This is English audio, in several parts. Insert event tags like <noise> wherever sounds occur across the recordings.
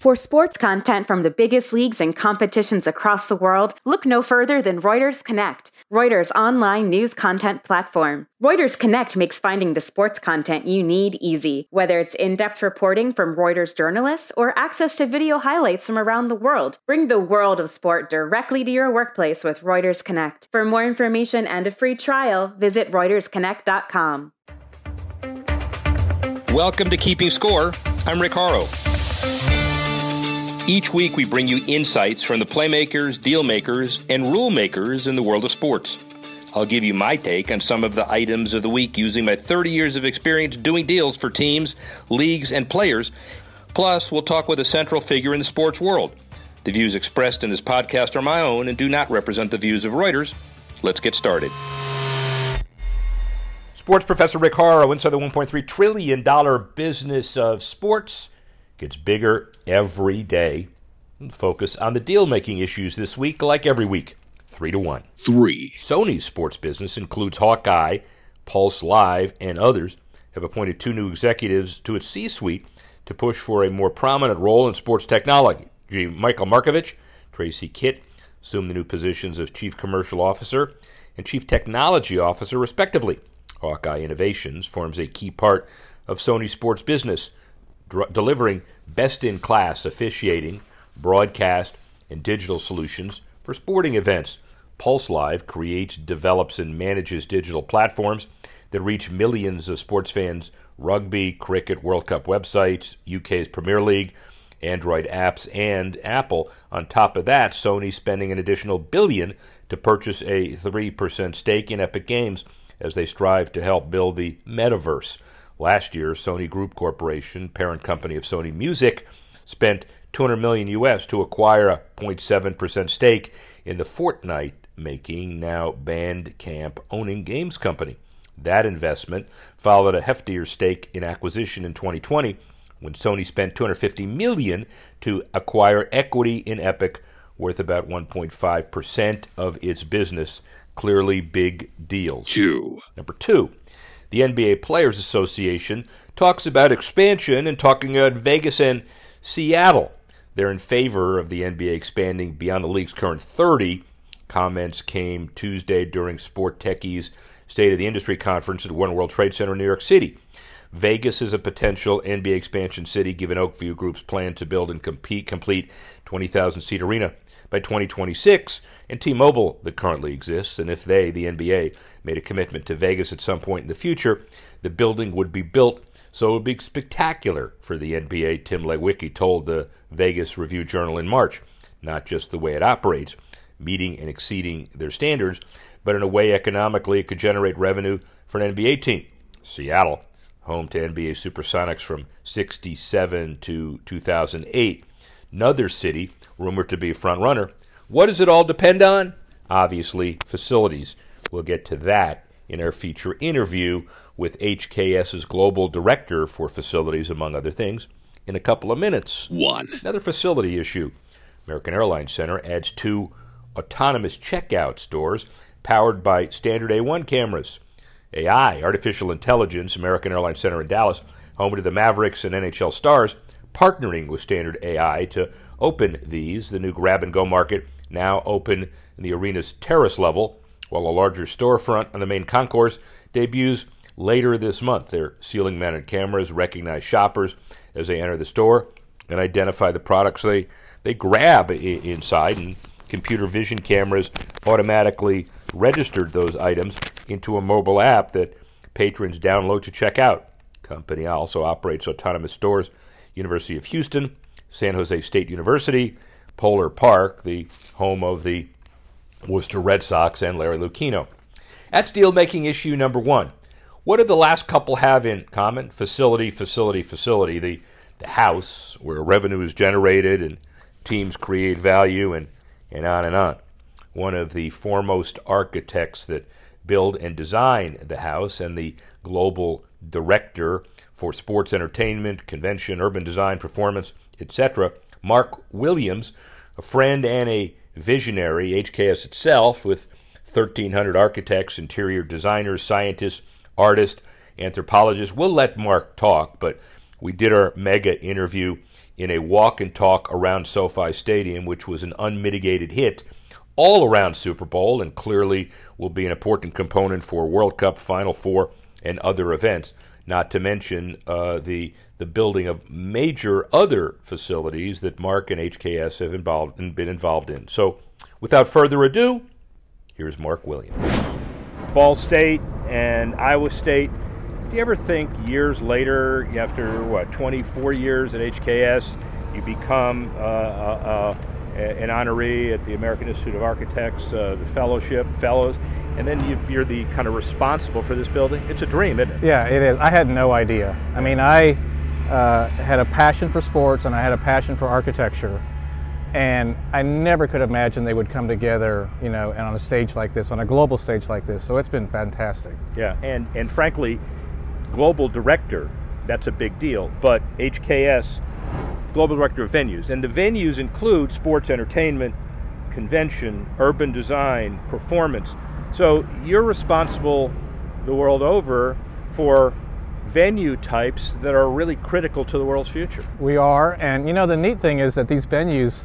For sports content from the biggest leagues and competitions across the world, look no further than Reuters Connect, Reuters' online news content platform. Reuters Connect makes finding the sports content you need easy, whether it's in depth reporting from Reuters journalists or access to video highlights from around the world. Bring the world of sport directly to your workplace with Reuters Connect. For more information and a free trial, visit ReutersConnect.com. Welcome to Keeping Score. I'm Rick Horrow. Each week, we bring you insights from the playmakers, deal makers, and rule makers in the world of sports. I'll give you my take on some of the items of the week using my 30 years of experience doing deals for teams, leagues, and players. Plus, we'll talk with a central figure in the sports world. The views expressed in this podcast are my own and do not represent the views of Reuters. Let's get started. Sports professor Rick Horrow inside the $1.3 trillion business of sports gets bigger every day. Focus on the deal making issues this week, like every week. Three to one. Three. Sony's sports business includes Hawkeye, Pulse Live, and others, have appointed two new executives to its C suite to push for a more prominent role in sports technology. G. Michael Markovich, Tracy Kitt assume the new positions of Chief Commercial Officer and Chief Technology Officer, respectively. Hawkeye Innovations forms a key part of Sony's sports business, dr- delivering best in class officiating, broadcast, and digital solutions for sporting events. Pulse Live creates, develops, and manages digital platforms that reach millions of sports fans rugby, cricket, World Cup websites, UK's Premier League, Android apps, and Apple. On top of that, Sony spending an additional billion to purchase a 3% stake in Epic Games as they strive to help build the metaverse. Last year, Sony Group Corporation, parent company of Sony Music, spent 200 million US to acquire a 0.7% stake in the Fortnite making now Bandcamp owning games company. That investment followed a heftier stake in acquisition in 2020 when Sony spent 250 million to acquire equity in Epic worth about 1.5% of its business. Clearly big deals. Two. Number 2. The NBA Players Association talks about expansion and talking about Vegas and Seattle. They're in favor of the NBA expanding beyond the league's current 30. Comments came Tuesday during SportTechie's State of the Industry conference at One World Trade Center in New York City. Vegas is a potential NBA expansion city given Oak View Group's plan to build and compete, complete 20,000 seat arena by 2026 and T-Mobile that currently exists and if they the NBA made a commitment to Vegas at some point in the future the building would be built. So it would be spectacular for the NBA Tim Leiweke told the Vegas Review Journal in March. Not just the way it operates meeting and exceeding their standards but in a way economically it could generate revenue for an NBA team. Seattle home to NBA Supersonics from 67 to 2008. Another city rumored to be a front runner. What does it all depend on? Obviously, facilities. We'll get to that in our feature interview with HKS's global director for facilities, among other things, in a couple of minutes. One. Another facility issue. American Airlines Center adds two autonomous checkout stores powered by Standard AI cameras. AI, artificial intelligence, American Airlines Center in Dallas, home to the Mavericks and NHL stars, partnering with Standard AI to open these. The new grab and go market now open in the arena's terrace level, while a larger storefront on the main concourse debuts later this month. Their ceiling mounted cameras recognize shoppers as they enter the store and identify the products they, they grab I- inside, and computer vision cameras automatically registered those items into a mobile app that patrons download to check out. Company also operates autonomous stores, University of Houston, San Jose State University, Polar Park, the home of the Worcester Red Sox and Larry Lucchino. That's deal making issue number one. What do the last couple have in common? Facility, facility, facility. The, the house where revenue is generated and teams create value and, and on and on. One of the foremost architects that build and design the house and the global director for sports entertainment, convention, urban design, performance, etc. Mark Williams, a friend and a visionary, HKS itself, with 1,300 architects, interior designers, scientists, artists, anthropologists. We'll let Mark talk, but we did our mega interview in a walk and talk around SoFi Stadium, which was an unmitigated hit all around Super Bowl and clearly will be an important component for World Cup, Final Four, and other events. Not to mention uh, the the building of major other facilities that Mark and HKS have involved and been involved in. So, without further ado, here's Mark Williams. Ball State and Iowa State. Do you ever think years later, after what 24 years at HKS, you become uh, uh, uh an honoree at the American Institute of Architects, uh, the fellowship, fellows, and then you, are the kind of responsible for this building. It's a dream, isn't it? Yeah, it is. I had no idea. I mean, I uh, had a passion for sports and I had a passion for architecture, and I never could imagine they would come together, you know, and on a stage like this, on a global stage like this. So it's been fantastic. Yeah, and and frankly, global director, that's a big deal. But HKS global director of venues. And the venues include sports entertainment, convention, urban design, performance. So you're responsible the world over for venue types that are really critical to the world's future. We are, and you know, the neat thing is that these venues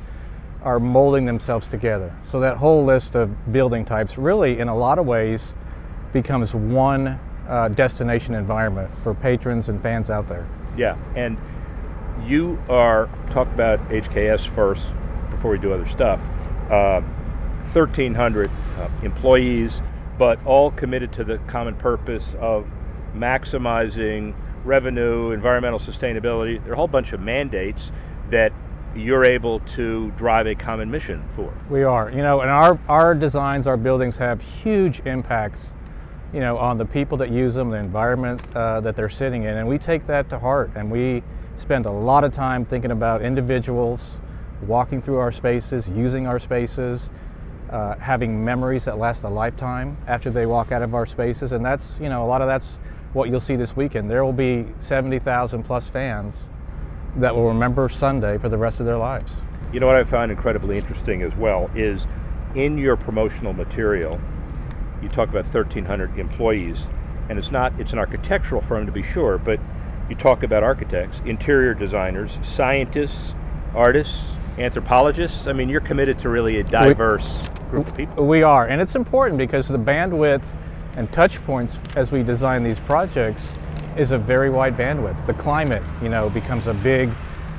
are molding themselves together. So that whole list of building types really, in a lot of ways, becomes one uh, destination environment for patrons and fans out there. Yeah, and you are talk about HKS first before we do other stuff. Uh, 1,300 uh, employees, but all committed to the common purpose of maximizing revenue, environmental sustainability. There are a whole bunch of mandates that you're able to drive a common mission for. We are, you know, and our our designs, our buildings have huge impacts, you know, on the people that use them, the environment uh, that they're sitting in, and we take that to heart, and we spend a lot of time thinking about individuals walking through our spaces, using our spaces, uh, having memories that last a lifetime after they walk out of our spaces. And that's, you know, a lot of that's what you'll see this weekend. There will be 70,000 plus fans that will remember Sunday for the rest of their lives. You know what I find incredibly interesting as well is in your promotional material, you talk about 1,300 employees, and it's not, it's an architectural firm to be sure, but you talk about architects, interior designers, scientists, artists, anthropologists. I mean, you're committed to really a diverse we, group of people. We are, and it's important because the bandwidth and touch points as we design these projects is a very wide bandwidth. The climate, you know, becomes a big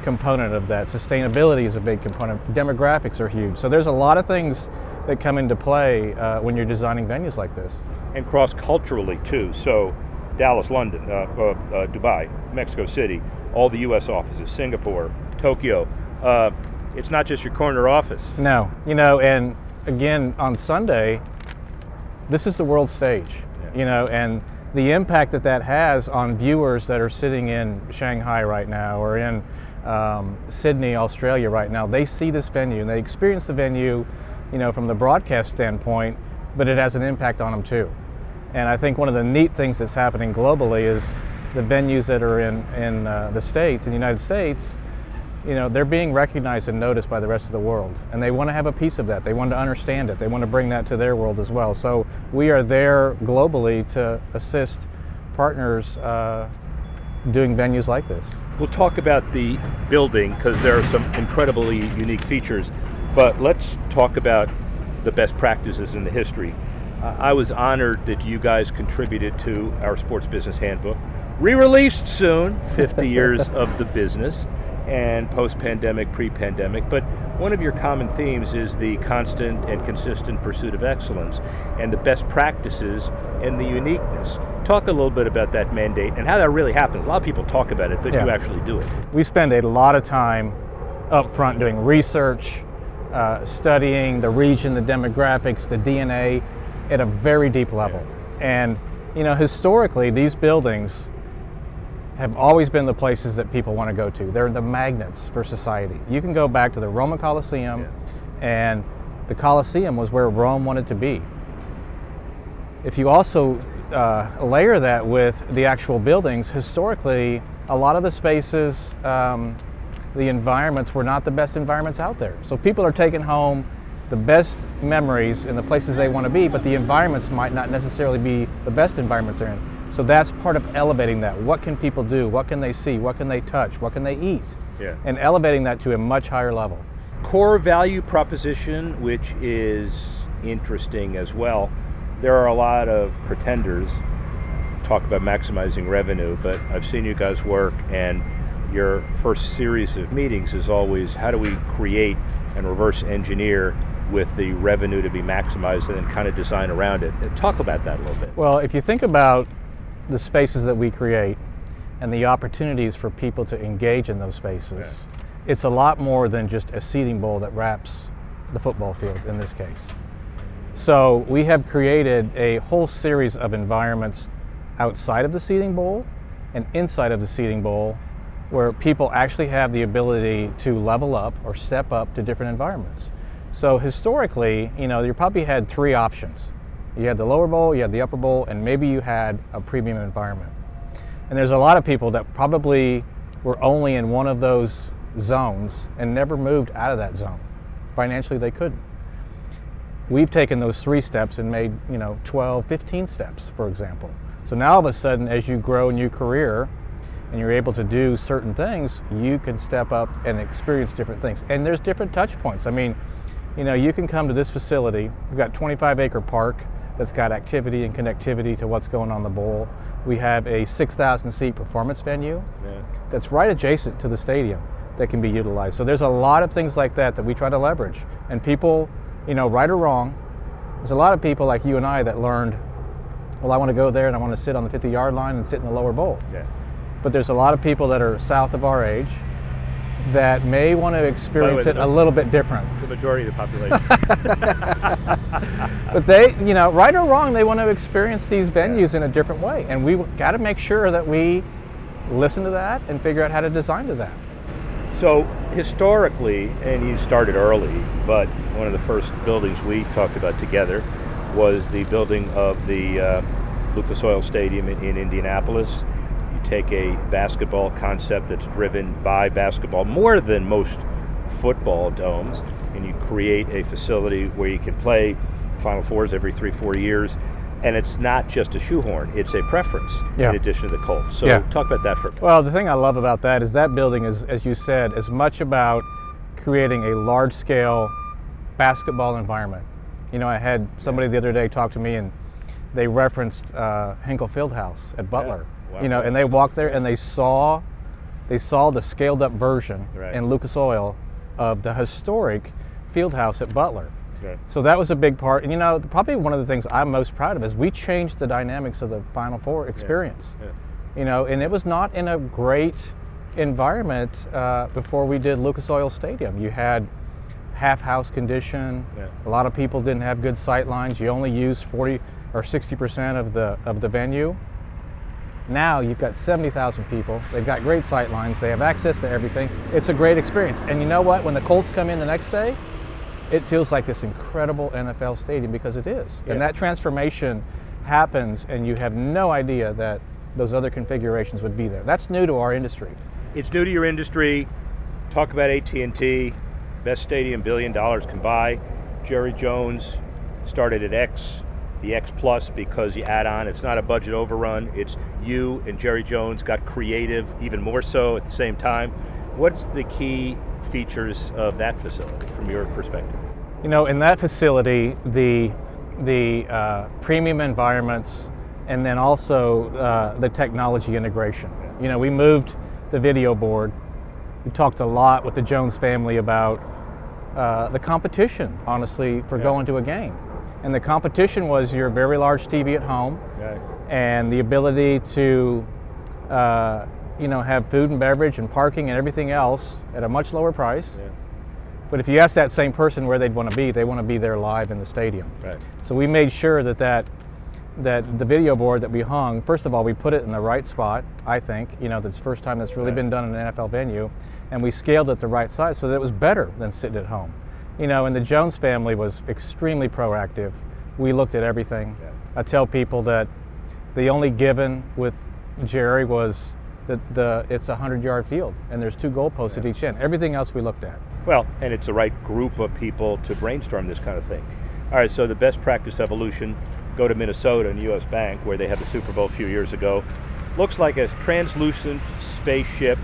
component of that. Sustainability is a big component. Demographics are huge. So there's a lot of things that come into play uh, when you're designing venues like this. And cross culturally too. So Dallas, London, uh, uh, uh, Dubai, Mexico City, all the U.S. offices, Singapore, Tokyo. Uh, it's not just your corner office. No, you know, and again on Sunday, this is the world stage. Yeah. You know, and the impact that that has on viewers that are sitting in Shanghai right now or in um, Sydney, Australia right now, they see this venue and they experience the venue, you know, from the broadcast standpoint, but it has an impact on them too. And I think one of the neat things that's happening globally is the venues that are in, in uh, the States, in the United States, you know, they're being recognized and noticed by the rest of the world. And they want to have a piece of that. They want to understand it. They want to bring that to their world as well. So we are there globally to assist partners uh, doing venues like this. We'll talk about the building because there are some incredibly unique features. But let's talk about the best practices in the history. I was honored that you guys contributed to our sports business handbook, re released soon, 50 <laughs> years of the business, and post pandemic, pre pandemic. But one of your common themes is the constant and consistent pursuit of excellence and the best practices and the uniqueness. Talk a little bit about that mandate and how that really happens. A lot of people talk about it, but yeah. you actually do it. We spend a lot of time up front doing research, uh, studying the region, the demographics, the DNA at a very deep level. And, you know, historically, these buildings have always been the places that people want to go to. They're the magnets for society. You can go back to the Roman Colosseum, yeah. and the Colosseum was where Rome wanted to be. If you also uh, layer that with the actual buildings, historically, a lot of the spaces, um, the environments were not the best environments out there. So people are taking home the best memories in the places they want to be, but the environments might not necessarily be the best environments they're in. So that's part of elevating that. What can people do? What can they see? What can they touch? What can they eat? Yeah. and elevating that to a much higher level. core value proposition, which is interesting as well. There are a lot of pretenders talk about maximizing revenue, but I've seen you guys work, and your first series of meetings is always how do we create and reverse engineer with the revenue to be maximized and then kind of design around it. Talk about that a little bit. Well, if you think about the spaces that we create and the opportunities for people to engage in those spaces, it's a lot more than just a seating bowl that wraps the football field in this case. So we have created a whole series of environments outside of the seating bowl and inside of the seating bowl where people actually have the ability to level up or step up to different environments. So historically, you know, you probably had three options. You had the lower bowl, you had the upper bowl, and maybe you had a premium environment. And there's a lot of people that probably were only in one of those zones and never moved out of that zone. Financially, they couldn't. We've taken those three steps and made, you know, 12, 15 steps, for example. So now all of a sudden, as you grow in your career and you're able to do certain things, you can step up and experience different things. And there's different touch points. I mean, you know, you can come to this facility. We've got 25 acre park that's got activity and connectivity to what's going on the bowl. We have a 6,000 seat performance venue Yeah. that's right adjacent to the stadium that can be utilized. So there's a lot of things like that that we try to leverage. And people, you know, right or wrong, there's a lot of people like you and I that learned, well, I want to go there and I want to sit on the 50 yard line and sit in the lower bowl. Yeah. But there's a lot of people that are south of our age that may want to experience the- it a little bit different. The majority of the population. <laughs> <laughs> But they, you know, right or wrong, they want to experience these venues in a different way. And we got to make sure that we listen to that and figure out how to design to that. So historically, and you started early, but one of the first buildings we talked about together was the building of the uh, Lucas Oil Stadium in, in Indianapolis. Take a basketball concept that's driven by basketball more than most football domes, and you create a facility where you can play Final Fours every three, four years. And it's not just a shoehorn; it's a preference. Yeah. In addition to the Colts, so Yeah. talk about that for a minute. Well, the thing I love about that is that building is, as you said, as much about creating a large scale basketball environment. You know, I had somebody the other day talk to me and they referenced uh, Hinkle Fieldhouse at Butler. Wow. You know, and they walked there and they saw they saw the scaled up version Right. in Lucas Oil of the historic Fieldhouse at Butler. So that was a big part. And you know, probably one of the things I'm most proud of is we changed the dynamics of the Final Four experience. Yeah. You know, and it was not in a great environment uh, before we did Lucas Oil Stadium. You had half house condition. Yeah. A lot of people didn't have good sight lines. You only used 40 or 60 percent of the of the venue. Now you've got 70,000 people. They've got great sight lines. They have access to everything. It's a great experience. And you know what? When the Colts come in the next day, it feels like this incredible NFL stadium because it is. Yeah. And that transformation happens, and you have no idea that those other configurations would be there. That's new to our industry. it's new to your industry. Talk about AT&T, best stadium billion dollars can buy. Jerry Jones started at X, the X Plus because you add on. It's not a budget overrun. It's you and Jerry Jones got creative, even more so at the same time. What's the key features of that facility from your perspective? You know, in that facility, the the uh, premium environments, and then also uh, the technology integration. You know, we moved the video board. We talked a lot with the Jones family about uh, the competition, honestly, for Yeah. going to a game. And the competition was your very large TV at home, and the ability to, uh, you know, have food and beverage and parking and everything else at a much lower price. Yeah. But if you ask that same person where they'd want to be, they want to be there live in the stadium. Right. So we made sure that that that the video board that we hung, first of all, we put it in the right spot. I think you know that's the first time that's really Right. been done in an NFL venue, and we scaled it the right size so that it was better than sitting at home. You know, and the Jones family was extremely proactive. We looked at everything. Yeah. I tell people that the only given with Jerry was that the it's a hundred yard field and there's two goalposts at each end. Everything else we looked at. Well, and it's the right group of people to brainstorm this kind of thing. All right, so the best practice evolution go to Minnesota and US Bank, where they had the Super Bowl a few years ago. Looks like a translucent spaceship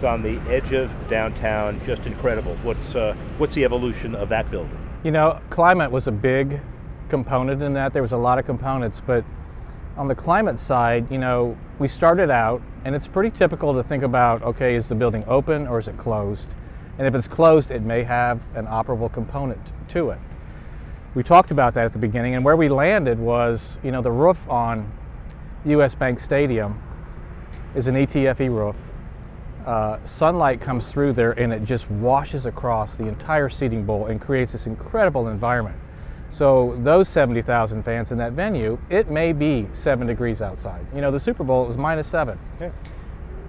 It's on the edge of downtown, just incredible. What's uh, what's the evolution of that building? You know, climate was a big component in that. There was a lot of components, but on the climate side, you know, we started out, and it's pretty typical to think about okay, is the building open or is it closed? And if it's closed, it may have an operable component to it. We talked about that at the beginning, and where we landed was, you know, the roof on US Bank Stadium is an ETFE roof. Uh, sunlight comes through there and it just washes across the entire seating bowl and creates this incredible environment. So those 70,000 fans in that venue, it may be seven degrees outside. You know, the Super Bowl was minus seven. Yeah.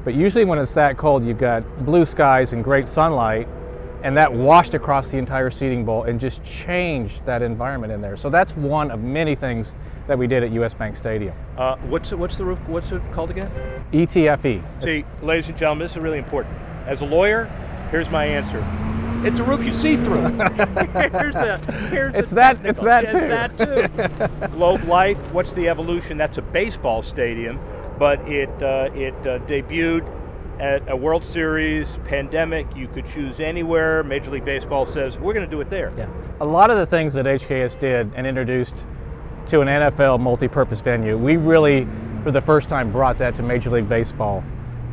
But usually when it's that cold, you've got blue skies and great sunlight, and that washed across the entire seating bowl and just changed that environment in there. So that's one of many things that we did at US Bank Stadium. Uh, what's what's the roof? What's it called again? ETFE. See, ladies and gentlemen, this is really important. As a lawyer, here's my answer. It's a roof you see through. <laughs> here's the, here's It's the that- it's that too. It's that too. Globe Life. What's the evolution? That's a baseball stadium, but it uh, it uh, debuted at a World Series pandemic. You could choose anywhere. Major League Baseball says we're going to do it there. Yeah. A lot of the things that HKS did and introduced to an NFL multi-purpose venue, we really, for the first time, brought that to Major League Baseball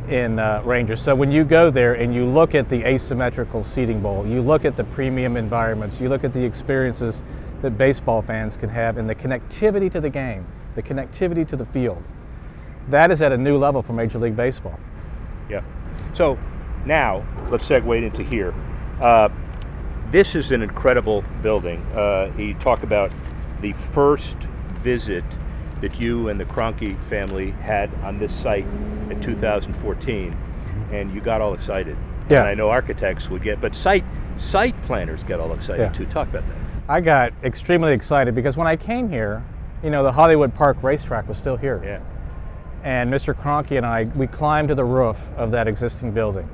in uh, Rangers. So when you go there and you look at the asymmetrical seating bowl, you look at the premium environments, you look at the experiences that baseball fans can have and the connectivity to the game, the connectivity to the field, that is at a new level for Major League Baseball. Yeah. So now let's segue into here. Uh, this is an incredible building. Uh, you talk about the first visit that you and the Kroenke family had on this site in 2014, and you got all excited. Yeah. And I know architects would get, but site site planners get all excited Yeah. too. Talk about that. I got extremely excited because when I came here, you know, the Hollywood Park racetrack was still here. Yeah. And Mr. Kroenke and I, we climbed to the roof of that existing building.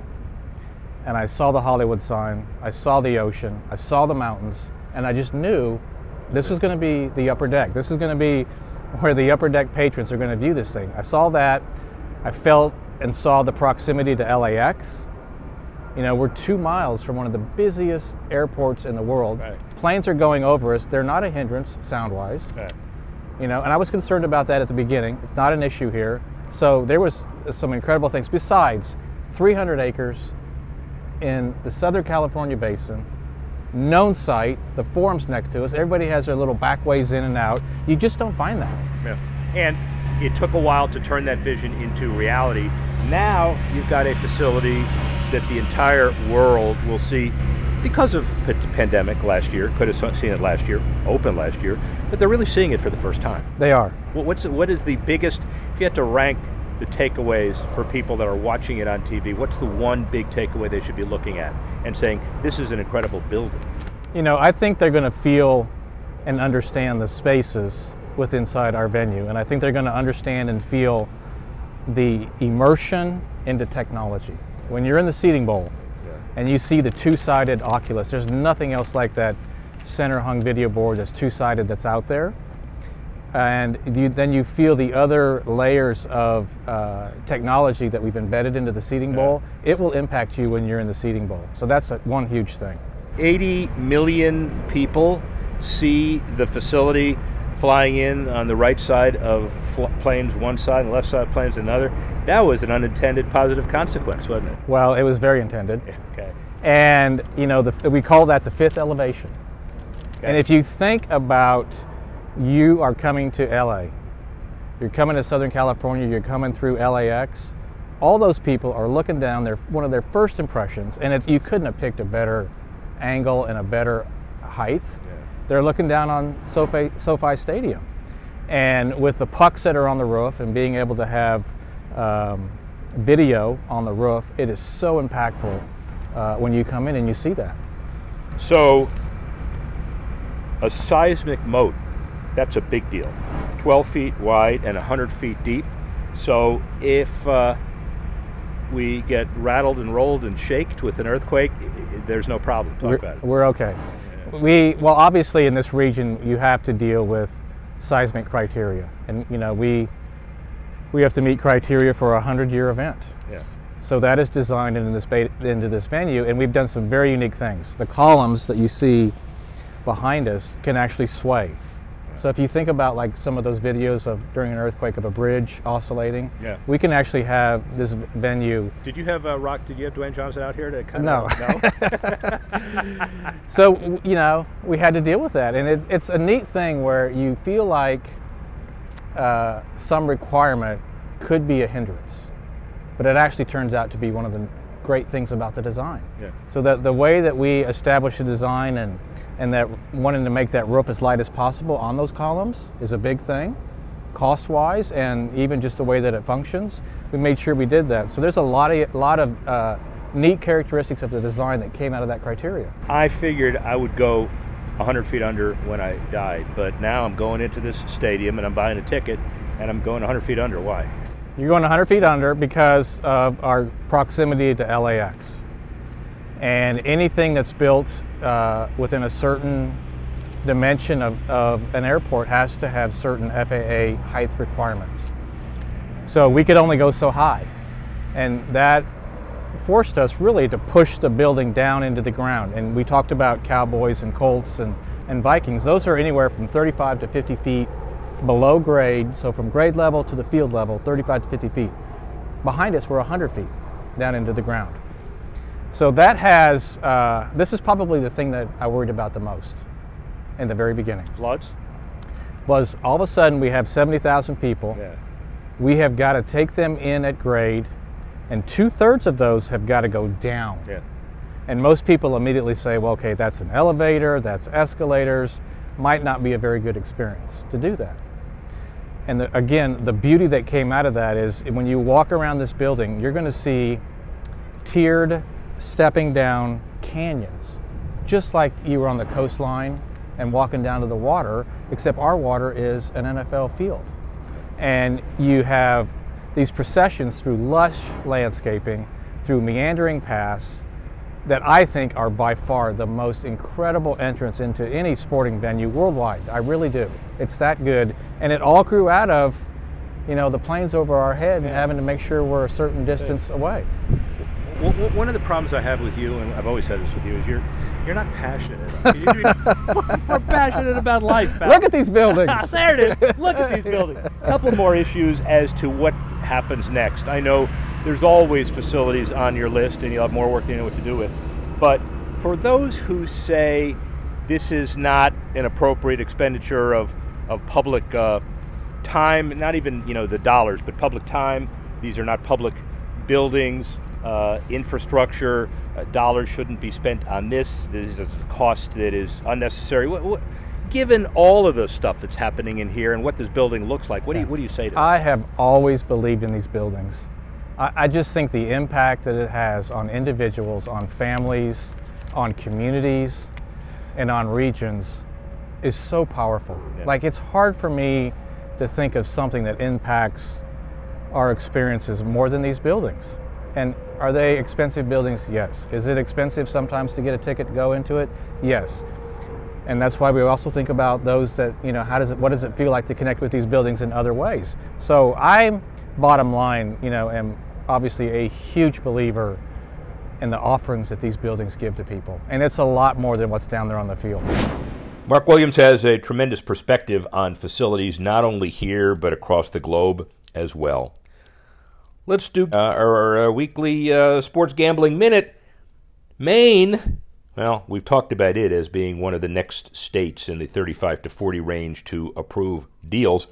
And I saw the Hollywood sign, I saw the ocean, I saw the mountains, and I just knew this was going to be the upper deck. This is going to be where the upper deck patrons are going to view this thing. I saw that. I felt and saw the proximity to LAX. You know, we're two miles from one of the busiest airports in the world. Right. Planes are going over us. They're not a hindrance sound wise Yeah. You know and i was concerned about that at the beginning. It's not an issue here. So there was some incredible things. Besides 300 acres in the southern california basin known site the forum's next to us everybody has their little backways in and out. You just don't find that. Yeah. And it took a while to turn that vision into reality. Now you've got a facility that the entire world will see because of p- pandemic last year. Could have seen it last year, open last year, but they're really seeing it for the first time. they are What- What's what is the biggest? If you had to rank the takeaways for people that are watching it on TV, what's the one big takeaway they should be looking at and saying this is an incredible building? you know i think they're going to feel and understand the spaces with inside our venue and i think they're going to understand and feel the immersion into technology when you're in the seating bowl and you see the two-sided oculus. There's nothing else like that center hung video board that's two-sided that's out there. And you, then you feel the other layers of uh, technology that we've embedded into the seating bowl. It will impact you when you're in the seating bowl. So that's a, one huge thing. 80 million people see the facility flying in on the right side of planes one side and the left side of planes another. That was an unintended positive consequence, wasn't it? well it was very intended <laughs> Okay. and you know the, we call that the fifth elevation okay. and if you think about you are coming to la you're coming to southern california you're coming through lax all those people are looking down their one of their first impressions and it, you couldn't have picked a better angle and a better height yeah. they're looking down on SoFi, SoFi Stadium. And with the pucks that are on the roof and being able to have um, video on the roof, it is so impactful uh, when you come in and you see that. So, a seismic moat, that's a big deal. 12 feet wide and 100 feet deep. So, if uh, we get rattled and rolled and shaked with an earthquake, there's no problem. Talk we're, about it. we're okay. We well, obviously in this region you have to deal with seismic criteria, and you know we we have to meet criteria for a hundred-year event. Yeah. So that is designed into this, into this venue, and we've done some very unique things. The columns that you see behind us can actually sway. So if you think about like some of those videos of during an earthquake of a bridge oscillating, Yeah. we can actually have this venue. Did you have uh, Rock? Did you have Dwayne Johnson out here to kind No. of? No. <laughs> <laughs> So you know we had to deal with that, and it's it's a neat thing where you feel like uh, some requirement could be a hindrance, but it actually turns out to be one of the great things about the design. Yeah. So that the way that we established the design and and that wanting to make that roof as light as possible on those columns is a big thing, cost wise, and even just the way that it functions. We made sure we did that. So there's a lot of lot of uh, neat characteristics of the design that came out of that criteria. I figured I would go 100 feet under when I died, but now I'm going into this stadium and I'm buying a ticket and I'm going 100 feet under. Why? You're going 100 feet under because of our proximity to LAX. And anything that's built uh, within a certain dimension of, of an airport has to have certain FAA height requirements. So we could only go so high. And that forced us really to push the building down into the ground. And we talked about Cowboys and Colts and, and Vikings. Those are anywhere from 35 to 50 feet below grade, so from grade level to the field level, 35 to 50 feet. Behind us, we're 100 feet down into the ground. So that has, uh, this is probably the thing that I worried about the most in the very beginning, Floods? was all of a sudden we have 70,000 people. Yeah. We have got to take them in at grade, and two thirds of those have got to go down. Yeah. And most people immediately say, well, okay, that's an elevator, that's escalators. Might not be a very good experience to do that. And the, again, the beauty that came out of that is when you walk around this building, you're going to see tiered, stepping down canyons, just like you were on the coastline and walking down to the water, except our water is an NFL field. And you have these processions through lush landscaping, through meandering paths, that I think are by far the most incredible entrance into any sporting venue worldwide. I really do. It's that good, and it all grew out of, you know, the planes over our head and having to make sure we're a certain distance away. One of the problems I have with you, and I've always had this with you, is you're you're not passionate enough. You need be <laughs> more passionate about life. pal. Look at these buildings. <laughs> there it is. Look at these buildings. A couple more issues as to what happens next. I know there's always facilities on your list, and you'll have more work than you know what to do with. But for those who say this is not an appropriate expenditure of of public uh, time, not even you know the dollars, but public time. These are not public buildings, uh, infrastructure. Uh, dollars shouldn't be spent on this. This is a cost that is unnecessary. What, what, given all of the stuff that's happening in here and what this building looks like, what do you what do you say to that? I have always believed in these buildings. I, I just think the impact that it has on individuals, on families, on communities, and on regions is so powerful. Yeah. Like, it's hard for me to think of something that impacts our experiences more than these buildings. And are they expensive buildings? Yes. Is it expensive sometimes to get a ticket to go into it? Yes. And that's why we also think about those that, you know, how does it, what does it feel like to connect with these buildings in other ways? So I'm, bottom line, you know, am obviously a huge believer in the offerings that these buildings give to people. And it's a lot more than what's down there on the field. Mark Williams has a tremendous perspective on facilities not only here but across the globe as well. Let's do uh, our, our weekly uh, sports gambling minute. Maine, well, we've talked about it as being one of the next states in the 35 to 40 range to approve deals,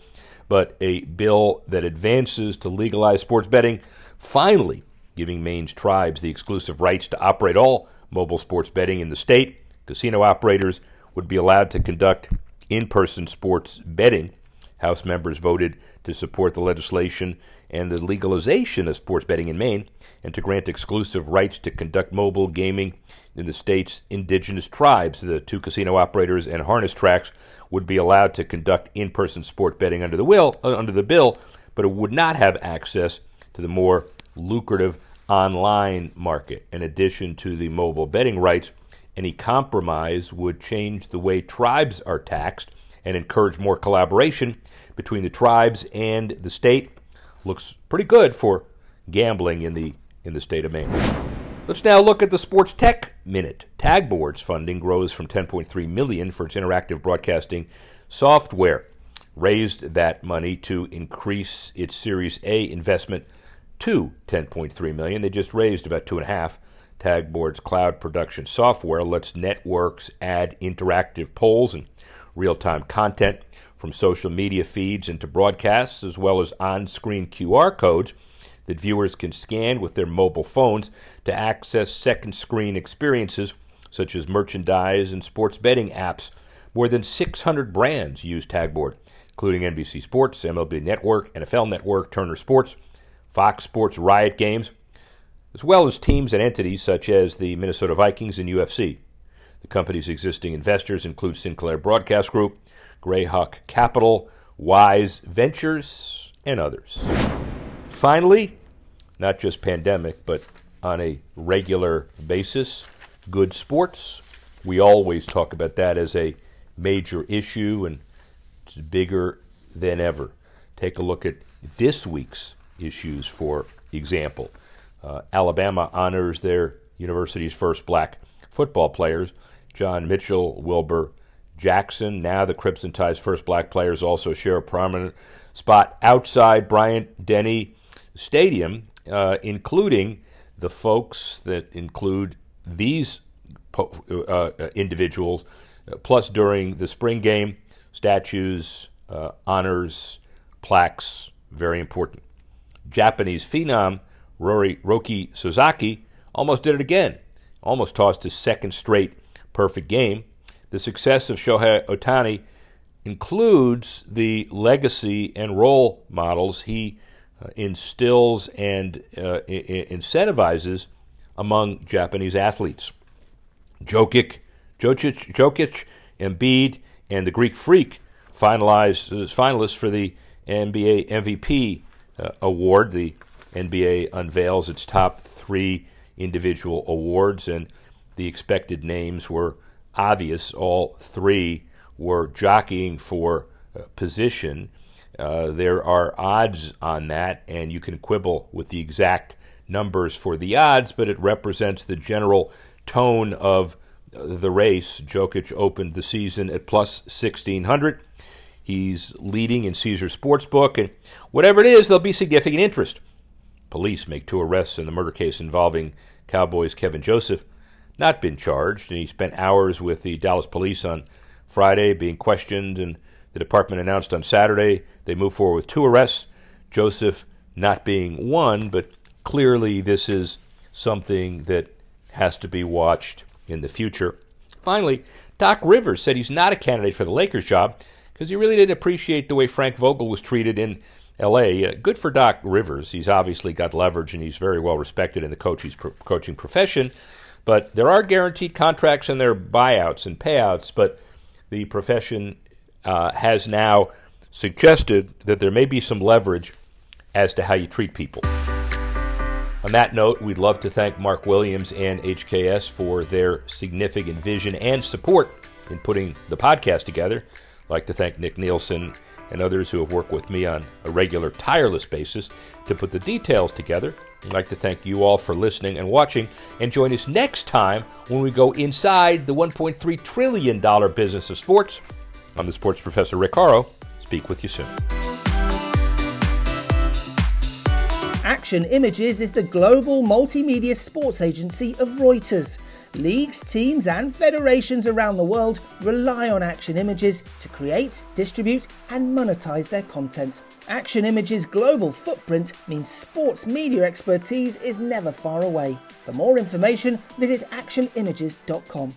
but a bill that advances to legalize sports betting finally giving Maine's tribes the exclusive rights to operate all mobile sports betting in the state. Casino operators would be allowed to conduct in person sports betting. House members voted to support the legislation and the legalization of sports betting in Maine and to grant exclusive rights to conduct mobile gaming in the state's indigenous tribes. The two casino operators and harness tracks would be allowed to conduct in person sport betting under the will uh, under the bill, but it would not have access to the more lucrative online market. In addition to the mobile betting rights, any compromise would change the way tribes are taxed and encourage more collaboration between the tribes and the state. Looks pretty good for gambling in the in the state of Maine. Let's now look at the Sports Tech Minute. Tagboard's funding grows from 10.3 million for its interactive broadcasting software. Raised that money to increase its Series A investment to 10.3 million. They just raised about two and a half. Tagboard's cloud production software lets networks add interactive polls and real-time content from social media feeds into broadcasts, as well as on-screen QR codes that viewers can scan with their mobile phones to access second screen experiences such as merchandise and sports betting apps. More than 600 brands use Tagboard, including NBC Sports, MLB Network, NFL Network, Turner Sports, Fox Sports Riot Games, as well as teams and entities such as the Minnesota Vikings and UFC. The company's existing investors include Sinclair Broadcast Group, Grayhawk Capital, Wise Ventures, and others. Finally, not just pandemic, but on a regular basis, good sports. We always talk about that as a major issue and it's bigger than ever. Take a look at this week's issues, for example. Uh, Alabama honors their university's first black football players, John Mitchell, Wilbur Jackson. Now the Crimson Tide's first black players also share a prominent spot outside Bryant Denny Stadium, uh, including the folks that include these uh, uh individuals, uh, plus during the spring game, statues, uh, honors, plaques, very important. Japanese phenom Rory Roki Sasaki almost did it again, almost tossed his second straight perfect game. The success of Shohei Ohtani includes the legacy and role models he instills and uh, incentivizes among Japanese athletes. Jokic, Jokic, Jokic, Embiid, and the Greek Freak finalized as finalists for the NBA MVP uh, award. The NBA unveils its top three individual awards, and the expected names were obvious. All three were jockeying for uh, position. Uh, there are odds on that, and you can quibble with the exact numbers for the odds, but it represents the general tone of uh, the race. Jokic opened the season at plus 1600. He's leading in Caesar Sportsbook, and whatever it is, there'll be significant interest. Police make two arrests in the murder case involving Cowboys Kelvin Joseph. Not been charged, and he spent hours with the Dallas police on Friday being questioned, and the department announced on Saturday they move forward with two arrests, Joseph not being one, but clearly this is something that has to be watched in the future. Finally, Doc Rivers said he's not a candidate for the Lakers job because he really didn't appreciate the way Frank Vogel was treated in L.A. Uh, good for Doc Rivers. He's obviously got leverage and he's very well respected in the coaching profession. But there are guaranteed contracts and there are buyouts and payouts. But the profession uh, has now suggested that there may be some leverage as to how you treat people. On that note, we'd love to thank Mark Williams and HKS for their significant vision and support in putting the podcast together. I'd like to thank Nick Nielsen and others who have worked with me on a regular, tireless basis to put the details together. I'd like to thank you all for listening and watching, and join us next time when we go inside the $1.3 trillion business of sports. I'm the sports professor Rick Horrow. Speak with you soon. Action Images is the global multimedia sports agency of Reuters. Leagues, teams, and federations around the world rely on Action Images to create, distribute, and monetize their content. Action Images' global footprint means sports media expertise is never far away. For more information, visit actionimages.com.